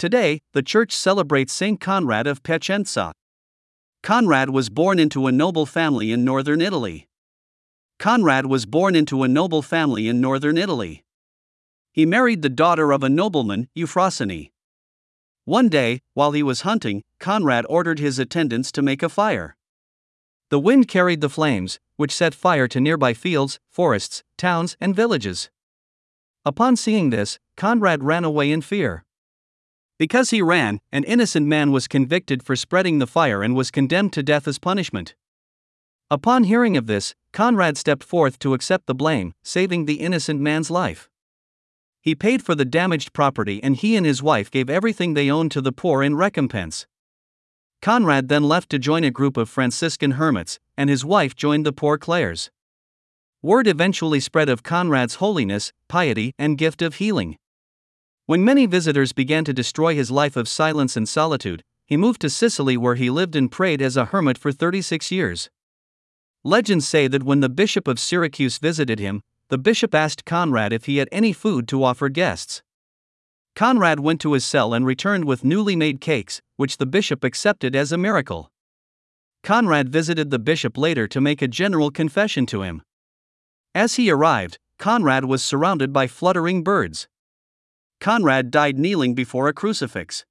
Today, the church celebrates Saint Conrad of Piacenza. Conrad was born into a noble family in northern Italy. Conrad was born into a noble family in northern Italy. He married the daughter of a nobleman, Euphrosyne. One day, while he was hunting, Conrad ordered his attendants to make a fire. The wind carried the flames, which set fire to nearby fields, forests, towns, and villages. Upon seeing this, Conrad ran away in fear. Because he ran, an innocent man was convicted for spreading the fire and was condemned to death as punishment. Upon hearing of this, Conrad stepped forth to accept the blame, saving the innocent man's life. He paid for the damaged property and he and his wife gave everything they owned to the poor in recompense. Conrad then left to join a group of Franciscan hermits, and his wife joined the Poor Clares. Word eventually spread of Conrad's holiness, piety, and gift of healing. When many visitors began to destroy his life of silence and solitude, he moved to Sicily where he lived and prayed as a hermit for 36 years. Legends say that when the bishop of Syracuse visited him, the bishop asked Conrad if he had any food to offer guests. Conrad went to his cell and returned with newly made cakes, which the bishop accepted as a miracle. Conrad visited the bishop later to make a general confession to him. As he arrived, Conrad was surrounded by fluttering birds. Conrad died kneeling before a crucifix.